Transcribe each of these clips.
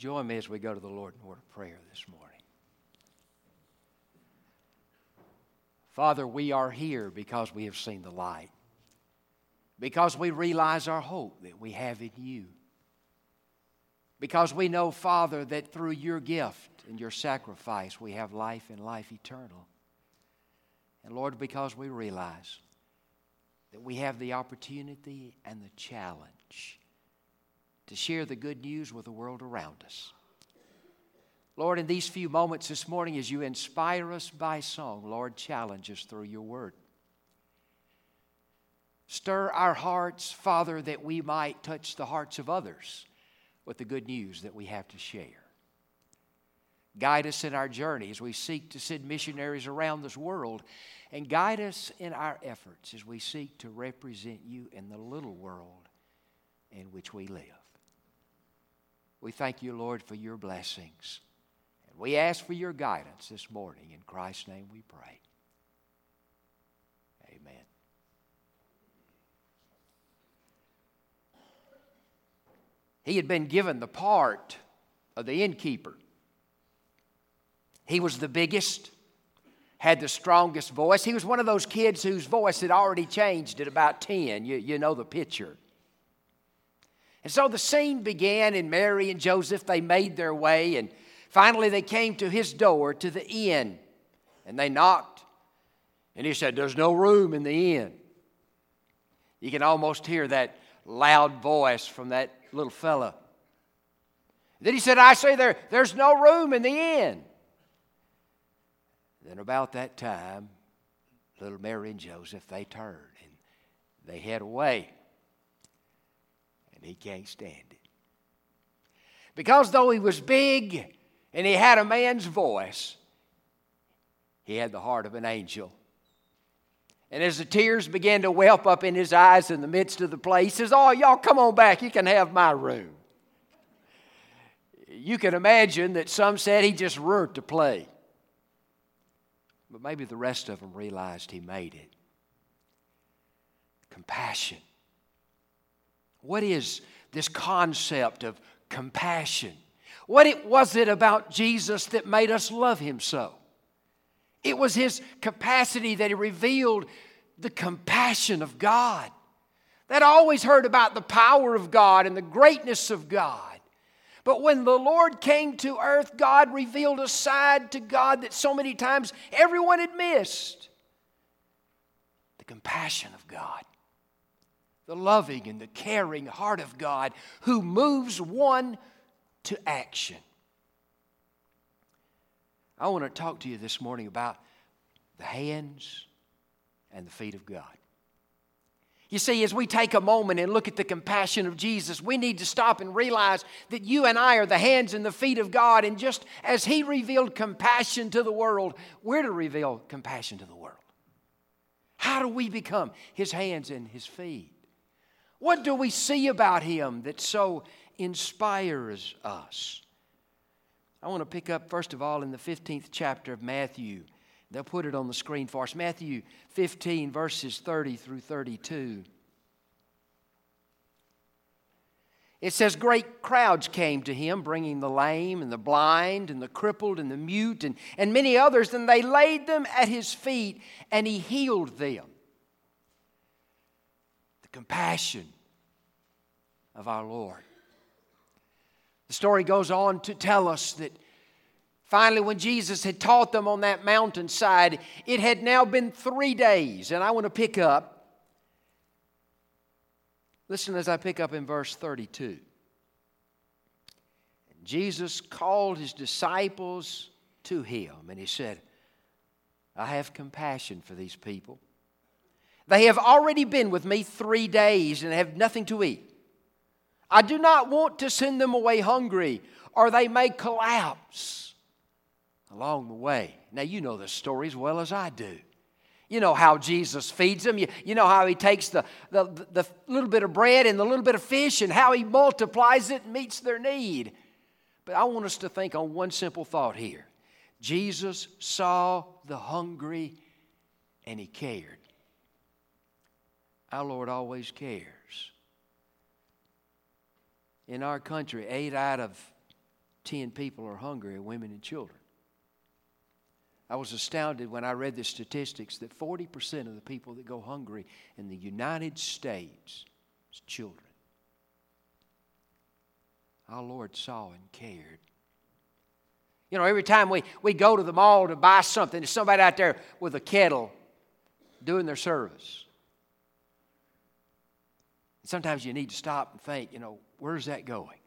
Join me as we go to the Lord in word of prayer this morning. Father, we are here because we have seen the light, because we realize our hope that we have in you, because we know, Father, that through your gift and your sacrifice we have life and life eternal. And Lord, because we realize that we have the opportunity and the challenge to share the good news with the world around us. Lord, in these few moments this morning, as you inspire us by song, Lord, challenge us through your word. Stir our hearts, Father, that we might touch the hearts of others with the good news that we have to share. Guide us in our journey as we seek to send missionaries around this world, and guide us in our efforts as we seek to represent you in the little world in which we live. We thank you, Lord, for your blessings. And we ask for your guidance this morning. In Christ's name we pray. Amen. He had been given the part of the innkeeper. He was the biggest, had the strongest voice. He was one of those kids whose voice had already changed at about 10. You, you know the picture. And so the scene began, and Mary and Joseph, they made their way, and finally they came to his door to the inn. And they knocked, and he said, There's no room in the inn. You can almost hear that loud voice from that little fella. Then he said, I say there, there's no room in the inn. Then about that time, little Mary and Joseph, they turned and they head away and he can't stand it. Because though he was big and he had a man's voice, he had the heart of an angel. And as the tears began to whelp up in his eyes in the midst of the place, he says, Oh, y'all, come on back. You can have my room. You can imagine that some said he just roared the play. But maybe the rest of them realized he made it. Compassion. What is this concept of compassion? What it, was it about Jesus that made us love him so? It was his capacity that he revealed the compassion of God. That always heard about the power of God and the greatness of God. But when the Lord came to earth, God revealed a side to God that so many times everyone had missed the compassion of God the loving and the caring heart of God who moves one to action. I want to talk to you this morning about the hands and the feet of God. You see, as we take a moment and look at the compassion of Jesus, we need to stop and realize that you and I are the hands and the feet of God. And just as He revealed compassion to the world, we're to reveal compassion to the world. How do we become His hands and His feet? What do we see about him that so inspires us? I want to pick up, first of all, in the 15th chapter of Matthew. They'll put it on the screen for us. Matthew 15, verses 30 through 32. It says, Great crowds came to him, bringing the lame and the blind and the crippled and the mute and, and many others, and they laid them at his feet, and he healed them compassion of our Lord. The story goes on to tell us that finally, when Jesus had taught them on that mountainside, it had now been three days. And I want to pick up, listen as I pick up in verse 32. Jesus called his disciples to him and he said, I have compassion for these people they have already been with me three days and have nothing to eat. I do not want to send them away hungry, or they may collapse along the way. Now, you know the story as well as I do. You know how Jesus feeds them. You, you know how he takes the, the, the little bit of bread and the little bit of fish and how he multiplies it and meets their need. But I want us to think on one simple thought here Jesus saw the hungry and he cared. Our Lord always cares. In our country, eight out of 10 people are hungry, women and children. I was astounded when I read the statistics that 40% of the people that go hungry in the United States is children. Our Lord saw and cared. You know, every time we, we go to the mall to buy something, there's somebody out there with a kettle doing their service. Sometimes you need to stop and think, you know, where's that going?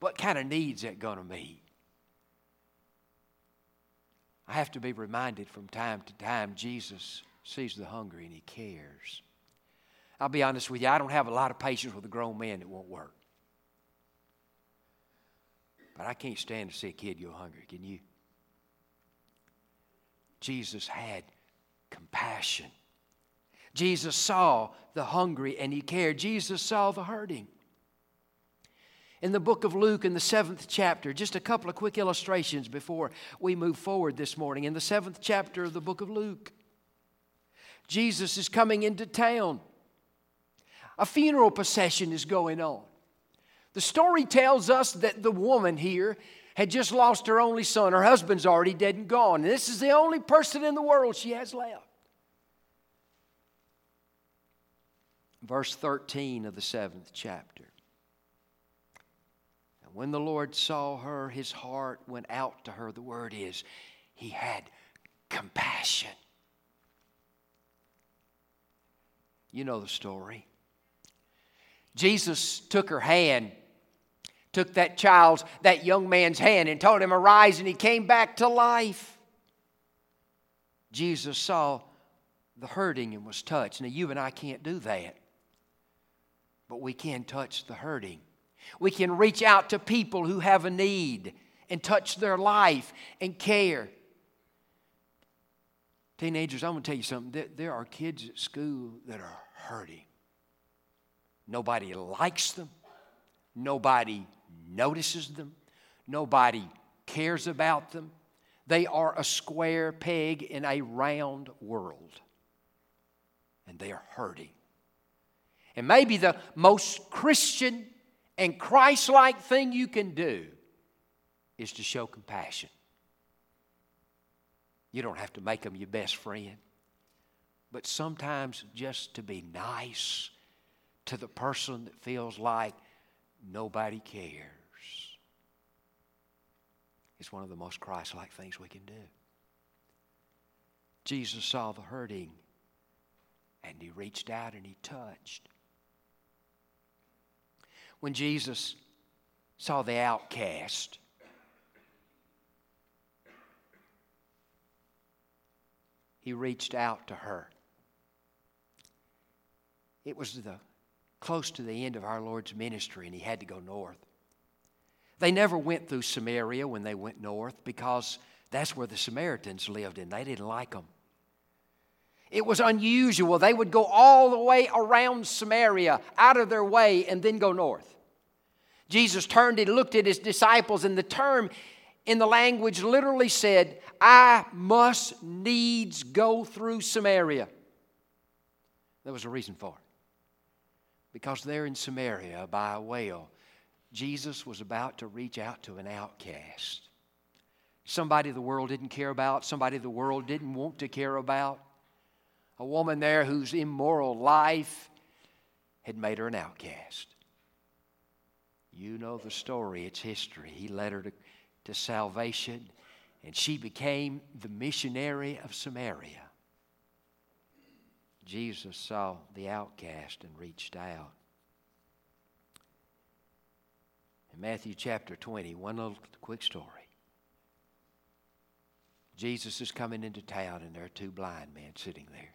What kind of needs that going to meet? I have to be reminded from time to time Jesus sees the hungry and he cares. I'll be honest with you, I don't have a lot of patience with a grown man that won't work. But I can't stand to see a kid go hungry, can you? Jesus had compassion. Jesus saw the hungry and he cared. Jesus saw the hurting in the book of Luke in the seventh chapter. Just a couple of quick illustrations before we move forward this morning. In the seventh chapter of the book of Luke, Jesus is coming into town. A funeral procession is going on. The story tells us that the woman here had just lost her only son. Her husband's already dead and gone. And this is the only person in the world she has left. Verse 13 of the seventh chapter. When the Lord saw her, his heart went out to her. The word is, he had compassion. You know the story. Jesus took her hand, took that child's, that young man's hand, and told him, Arise, and he came back to life. Jesus saw the hurting and was touched. Now, you and I can't do that, but we can touch the hurting. We can reach out to people who have a need and touch their life and care. Teenagers, I'm going to tell you something. There are kids at school that are hurting. Nobody likes them, nobody notices them, nobody cares about them. They are a square peg in a round world, and they are hurting. And maybe the most Christian and Christ like thing you can do is to show compassion. You don't have to make them your best friend, but sometimes just to be nice to the person that feels like nobody cares is one of the most Christ like things we can do. Jesus saw the hurting and he reached out and he touched when Jesus saw the outcast. He reached out to her. It was the, close to the end of our Lord's ministry, and he had to go north. They never went through Samaria when they went north because that's where the Samaritans lived, and they didn't like them. It was unusual. They would go all the way around Samaria, out of their way, and then go north. Jesus turned and looked at his disciples, and the term in the language literally said, I must needs go through Samaria. There was a reason for it. Because there in Samaria, by a well, Jesus was about to reach out to an outcast. Somebody the world didn't care about, somebody the world didn't want to care about. A woman there whose immoral life had made her an outcast. You know the story, it's history. He led her to, to salvation, and she became the missionary of Samaria. Jesus saw the outcast and reached out. In Matthew chapter 20, one little quick story. Jesus is coming into town, and there are two blind men sitting there.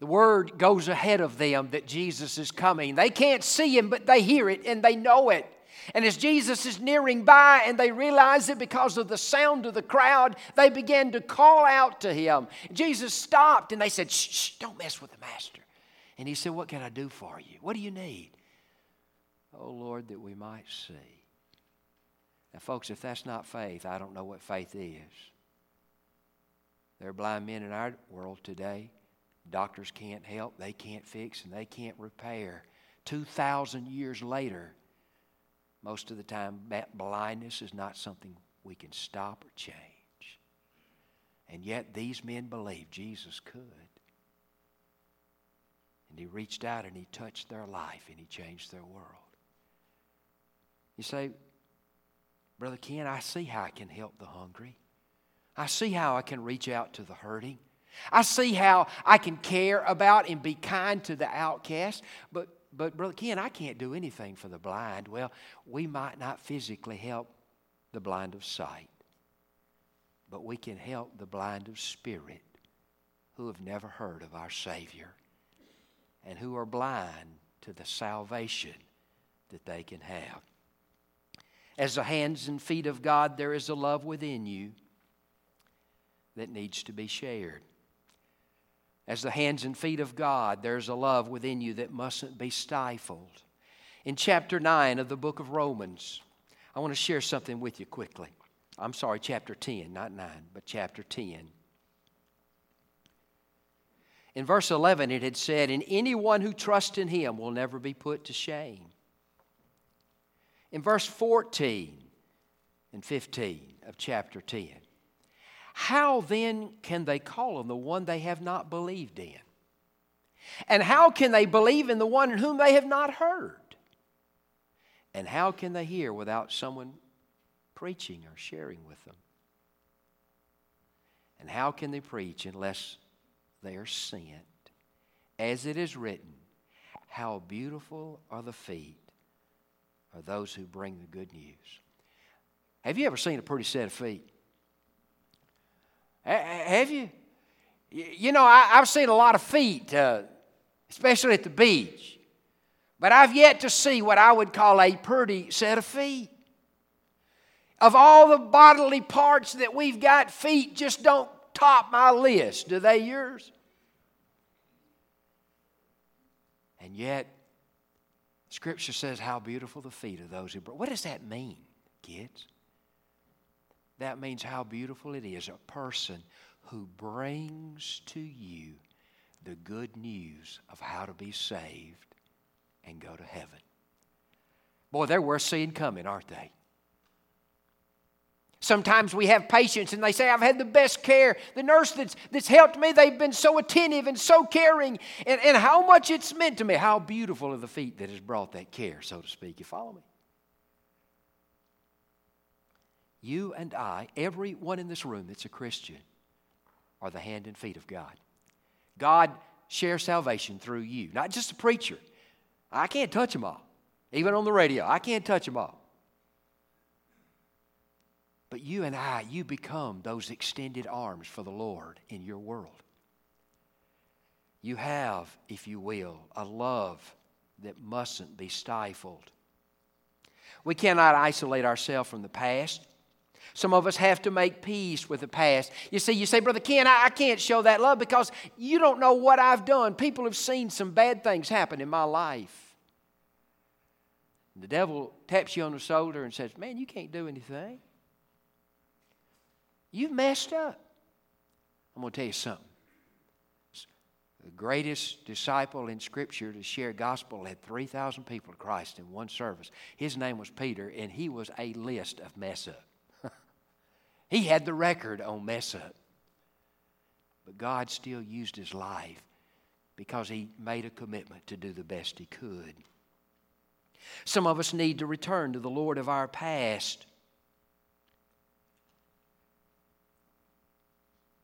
The word goes ahead of them that Jesus is coming. They can't see him, but they hear it and they know it. And as Jesus is nearing by and they realize it because of the sound of the crowd, they began to call out to him. Jesus stopped and they said, shh, shh, don't mess with the master. And he said, What can I do for you? What do you need? Oh, Lord, that we might see. Now, folks, if that's not faith, I don't know what faith is. There are blind men in our world today Doctors can't help, they can't fix, and they can't repair. 2,000 years later, most of the time, that blindness is not something we can stop or change. And yet, these men believed Jesus could. And he reached out and he touched their life and he changed their world. You say, Brother Ken, I see how I can help the hungry. I see how I can reach out to the hurting. I see how I can care about and be kind to the outcast. But, but Brother Ken, I can't do anything for the blind. Well, we might not physically help the blind of sight, but we can help the blind of spirit who have never heard of our Savior and who are blind to the salvation that they can have. As the hands and feet of God, there is a love within you that needs to be shared. As the hands and feet of God, there's a love within you that mustn't be stifled. In chapter 9 of the book of Romans, I want to share something with you quickly. I'm sorry, chapter 10, not 9, but chapter 10. In verse 11, it had said, And anyone who trusts in him will never be put to shame. In verse 14 and 15 of chapter 10, how then can they call on the one they have not believed in? And how can they believe in the one in whom they have not heard? And how can they hear without someone preaching or sharing with them? And how can they preach unless they are sent? As it is written, how beautiful are the feet of those who bring the good news. Have you ever seen a pretty set of feet? Have you? You know, I, have seen a lot of feet, uh, especially at the beach. But I've yet to see what I would call a pretty set of feet. Of all the bodily parts that we've got, feet just don't top my list. Do they yours? And yet, Scripture says, How beautiful the feet of those who. What does that mean, kids? That means how beautiful it is a person who brings to you the good news of how to be saved and go to heaven. Boy, they're worth seeing coming, aren't they? Sometimes we have patients and they say, I've had the best care. The nurse that's, that's helped me, they've been so attentive and so caring, and, and how much it's meant to me. How beautiful are the feet that has brought that care, so to speak. You follow me? You and I, everyone in this room that's a Christian, are the hand and feet of God. God shares salvation through you, not just a preacher. I can't touch them all, even on the radio. I can't touch them all. But you and I, you become those extended arms for the Lord in your world. You have, if you will, a love that mustn't be stifled. We cannot isolate ourselves from the past. Some of us have to make peace with the past. You see, you say, Brother Ken, I, I can't show that love because you don't know what I've done. People have seen some bad things happen in my life. The devil taps you on the shoulder and says, Man, you can't do anything. You've messed up. I'm going to tell you something. The greatest disciple in Scripture to share gospel led 3,000 people to Christ in one service. His name was Peter, and he was a list of mess up. He had the record on mess up. But God still used his life because he made a commitment to do the best he could. Some of us need to return to the Lord of our past.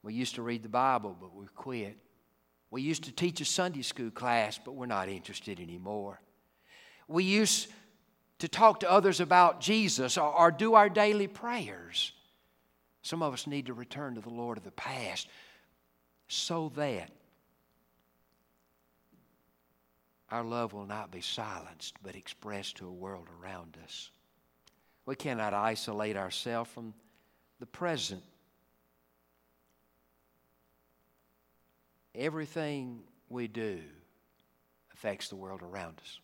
We used to read the Bible, but we quit. We used to teach a Sunday school class, but we're not interested anymore. We used to talk to others about Jesus or, or do our daily prayers. Some of us need to return to the Lord of the past so that our love will not be silenced but expressed to a world around us. We cannot isolate ourselves from the present. Everything we do affects the world around us.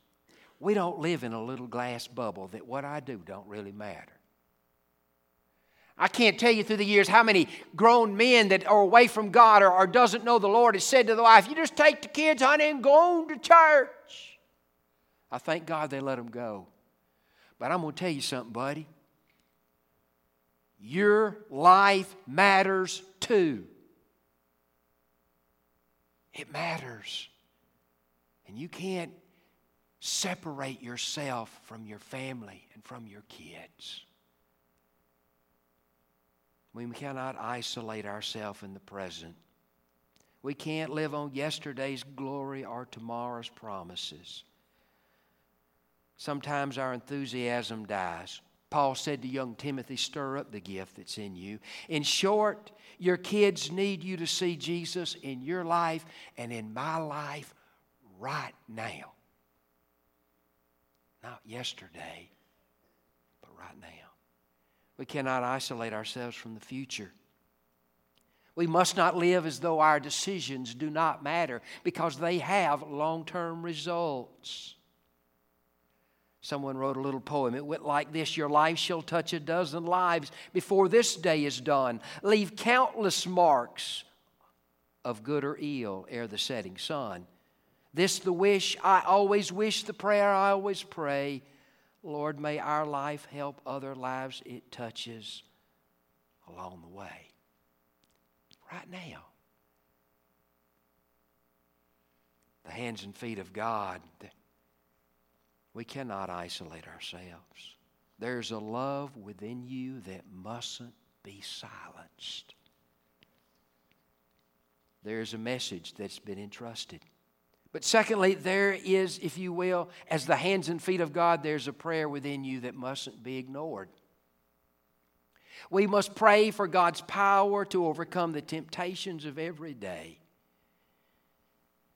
We don't live in a little glass bubble that what I do don't really matter. I can't tell you through the years how many grown men that are away from God or, or doesn't know the Lord has said to the wife, You just take the kids, honey, and go on to church. I thank God they let them go. But I'm going to tell you something, buddy. Your life matters too. It matters. And you can't separate yourself from your family and from your kids. We cannot isolate ourselves in the present. We can't live on yesterday's glory or tomorrow's promises. Sometimes our enthusiasm dies. Paul said to young Timothy, Stir up the gift that's in you. In short, your kids need you to see Jesus in your life and in my life right now. Not yesterday, but right now. We cannot isolate ourselves from the future. We must not live as though our decisions do not matter because they have long term results. Someone wrote a little poem. It went like this Your life shall touch a dozen lives before this day is done. Leave countless marks of good or ill ere the setting sun. This the wish I always wish, the prayer I always pray. Lord, may our life help other lives it touches along the way. Right now. The hands and feet of God. We cannot isolate ourselves. There's a love within you that mustn't be silenced. There's a message that's been entrusted. But secondly, there is, if you will, as the hands and feet of God, there's a prayer within you that mustn't be ignored. We must pray for God's power to overcome the temptations of every day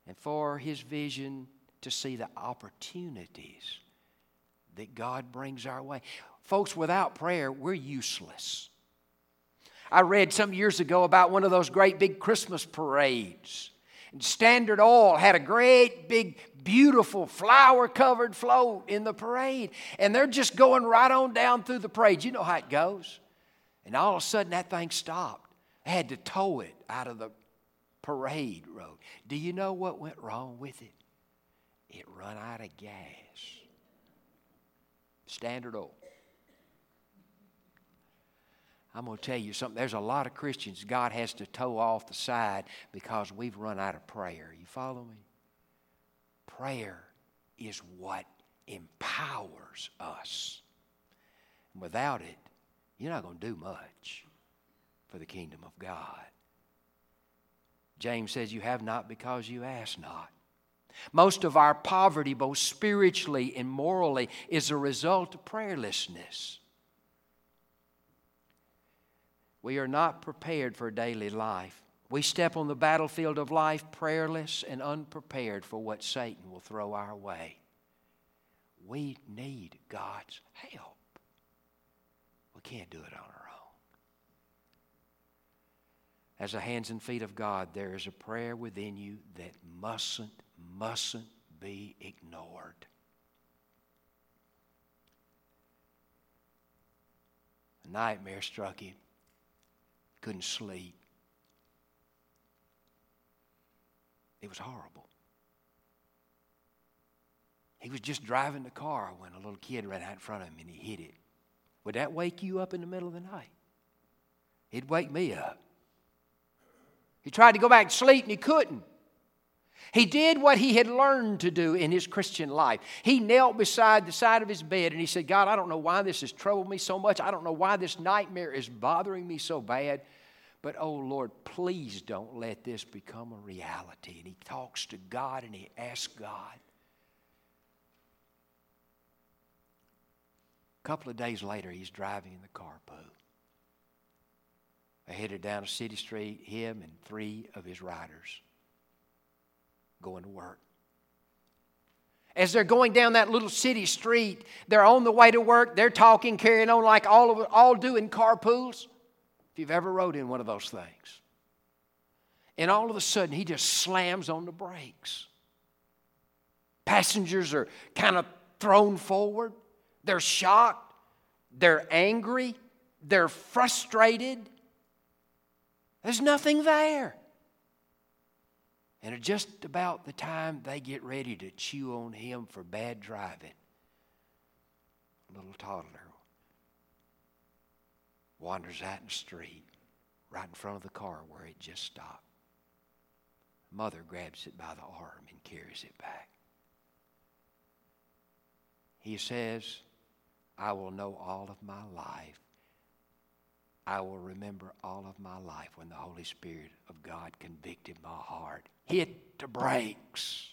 and for His vision to see the opportunities that God brings our way. Folks, without prayer, we're useless. I read some years ago about one of those great big Christmas parades and Standard Oil had a great big beautiful flower covered float in the parade. And they're just going right on down through the parade. You know how it goes. And all of a sudden that thing stopped. They had to tow it out of the parade road. Do you know what went wrong with it? It run out of gas. Standard Oil. I'm going to tell you something. There's a lot of Christians God has to tow off the side because we've run out of prayer. You follow me? Prayer is what empowers us. And without it, you're not going to do much for the kingdom of God. James says, You have not because you ask not. Most of our poverty, both spiritually and morally, is a result of prayerlessness. We are not prepared for daily life. We step on the battlefield of life prayerless and unprepared for what Satan will throw our way. We need God's help. We can't do it on our own. As the hands and feet of God, there is a prayer within you that mustn't, mustn't be ignored. A nightmare struck him couldn't sleep. It was horrible. He was just driving the car when a little kid ran out in front of him and he hit it. Would that wake you up in the middle of the night? It'd wake me up. He tried to go back to sleep and he couldn't. He did what he had learned to do in his Christian life. He knelt beside the side of his bed and he said, God, I don't know why this has troubled me so much. I don't know why this nightmare is bothering me so bad. But oh Lord, please don't let this become a reality. And he talks to God and he asks God. A couple of days later, he's driving in the carpool. They headed down a city street, him and three of his riders going to work. As they're going down that little city street, they're on the way to work, they're talking, carrying on like all of all do in carpools. If you've ever rode in one of those things. And all of a sudden he just slams on the brakes. Passengers are kind of thrown forward. They're shocked. They're angry. They're frustrated. There's nothing there. And at just about the time they get ready to chew on him for bad driving, little toddler wanders out in the street right in front of the car where it just stopped. Mother grabs it by the arm and carries it back. He says, I will know all of my life. I will remember all of my life when the Holy Spirit of God convicted my heart. Hit the brakes.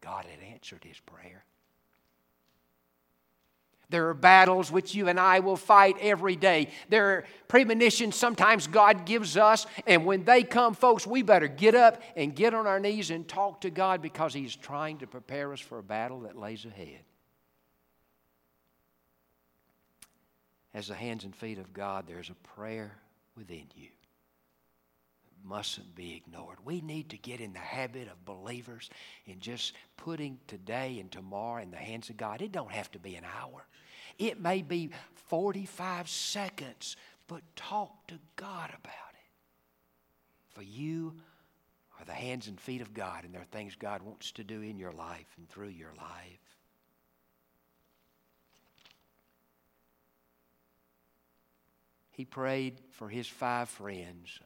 God had answered his prayer. There are battles which you and I will fight every day. There are premonitions sometimes God gives us, and when they come, folks, we better get up and get on our knees and talk to God because He's trying to prepare us for a battle that lays ahead. As the hands and feet of God, there's a prayer within you mustn't be ignored. We need to get in the habit of believers in just putting today and tomorrow in the hands of God. It don't have to be an hour. It may be 45 seconds, but talk to God about it. For you are the hands and feet of God, and there are things God wants to do in your life and through your life. He prayed for his five friends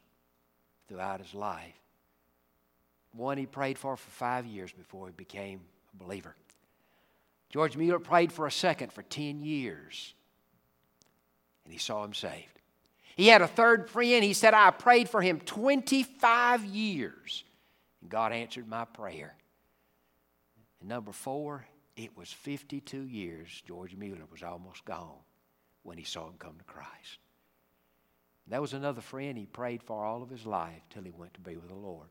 throughout his life. One he prayed for for five years before he became a believer. George Mueller prayed for a second for 10 years, and he saw him saved. He had a third friend. He said, I prayed for him 25 years, and God answered my prayer. And number four, it was 52 years George Mueller was almost gone when he saw him come to Christ. That was another friend he prayed for all of his life till he went to be with the Lord.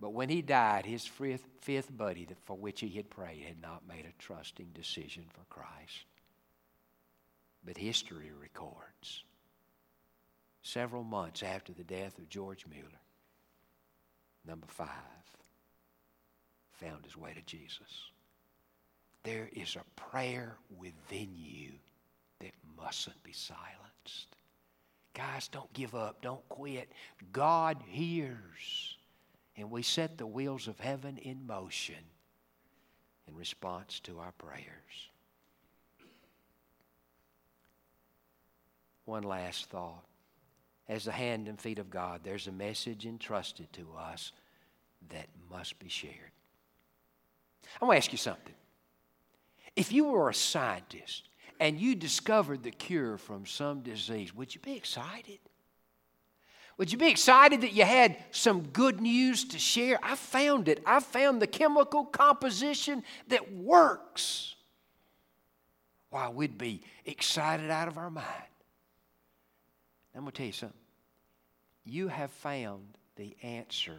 But when he died, his fifth, fifth buddy for which he had prayed had not made a trusting decision for Christ. But history records several months after the death of George Mueller, number five found his way to Jesus. There is a prayer within you that mustn't be silenced. Guys, don't give up. Don't quit. God hears. And we set the wheels of heaven in motion in response to our prayers. One last thought. As the hand and feet of God, there's a message entrusted to us that must be shared. I want to ask you something. If you were a scientist and you discovered the cure from some disease, would you be excited? Would you be excited that you had some good news to share? I found it. I found the chemical composition that works. Why, we'd be excited out of our mind. I'm going to tell you something. You have found the answer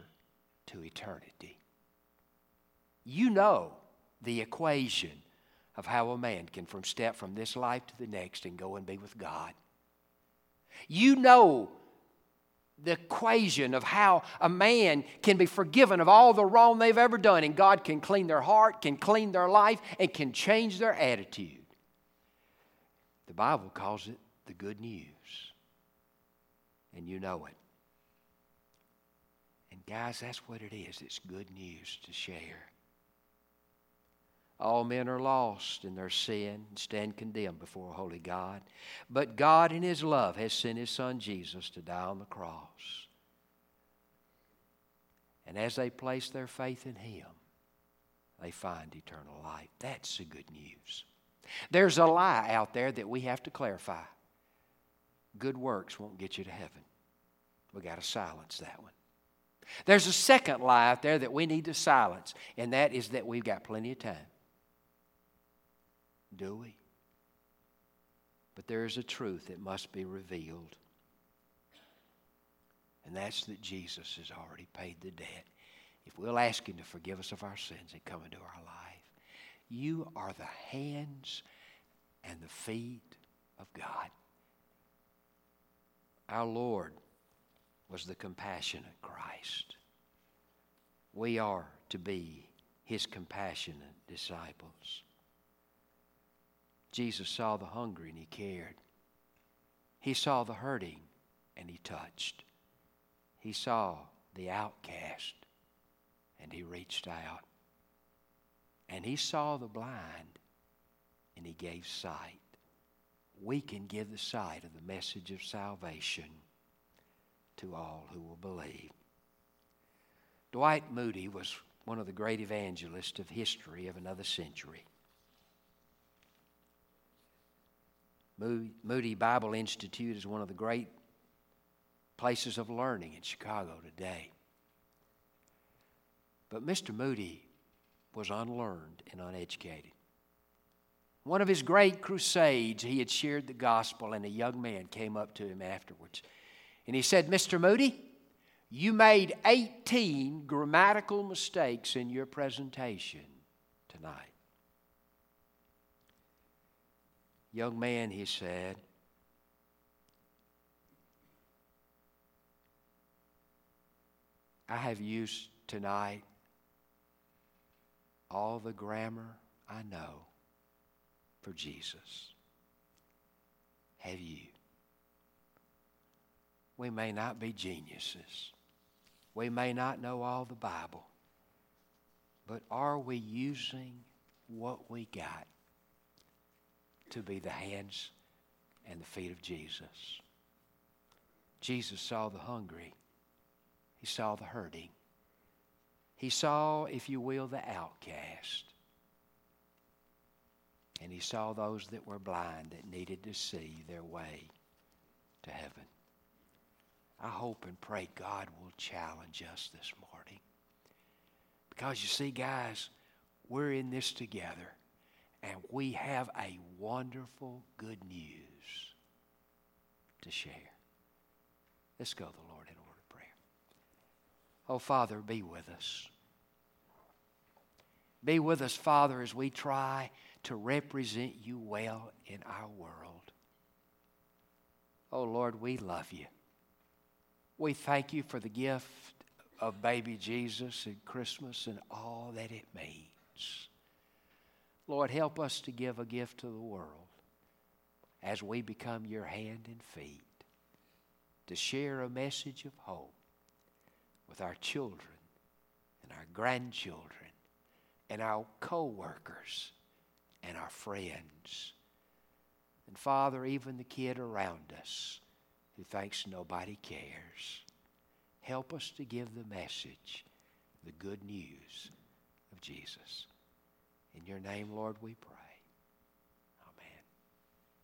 to eternity. You know the equation of how a man can from step from this life to the next and go and be with God. You know the equation of how a man can be forgiven of all the wrong they've ever done, and God can clean their heart, can clean their life, and can change their attitude. The Bible calls it the good news, and you know it. And guys, that's what it is it's good news to share. All men are lost in their sin and stand condemned before a holy God. But God, in His love, has sent His Son Jesus to die on the cross. And as they place their faith in Him, they find eternal life. That's the good news. There's a lie out there that we have to clarify. Good works won't get you to heaven. We got to silence that one. There's a second lie out there that we need to silence, and that is that we've got plenty of time. Do we? But there is a truth that must be revealed. And that's that Jesus has already paid the debt. If we'll ask Him to forgive us of our sins and come into our life, you are the hands and the feet of God. Our Lord was the compassionate Christ. We are to be His compassionate disciples. Jesus saw the hungry and he cared. He saw the hurting and he touched. He saw the outcast and he reached out. And he saw the blind and he gave sight. We can give the sight of the message of salvation to all who will believe. Dwight Moody was one of the great evangelists of history of another century. Moody Bible Institute is one of the great places of learning in Chicago today. But Mr. Moody was unlearned and uneducated. One of his great crusades, he had shared the gospel, and a young man came up to him afterwards. And he said, Mr. Moody, you made 18 grammatical mistakes in your presentation tonight. Young man, he said, I have used tonight all the grammar I know for Jesus. Have you? We may not be geniuses. We may not know all the Bible. But are we using what we got to be the hands and the feet of Jesus? Jesus saw the hungry. He saw the hurting. He saw, if you will, the outcast. And he saw those that were blind that needed to see their way to heaven. I hope and pray God will challenge us this morning. Because you see, guys, we're in this together, and we have a wonderful good news to share. Let's go to the Lord in order of prayer. Oh, Father, be with us. Be with us, Father, as we try to represent you well in our world. Oh, Lord, we love you. We thank you for the gift of baby Jesus and Christmas and all that it means. Lord, help us to give a gift to the world as we become your hand and feet to share a message of hope with our children and our grandchildren and our co workers and our friends. And Father, even the kid around us who thinks nobody cares. Help us to give the message, the good news of Jesus. In your name, Lord, we pray.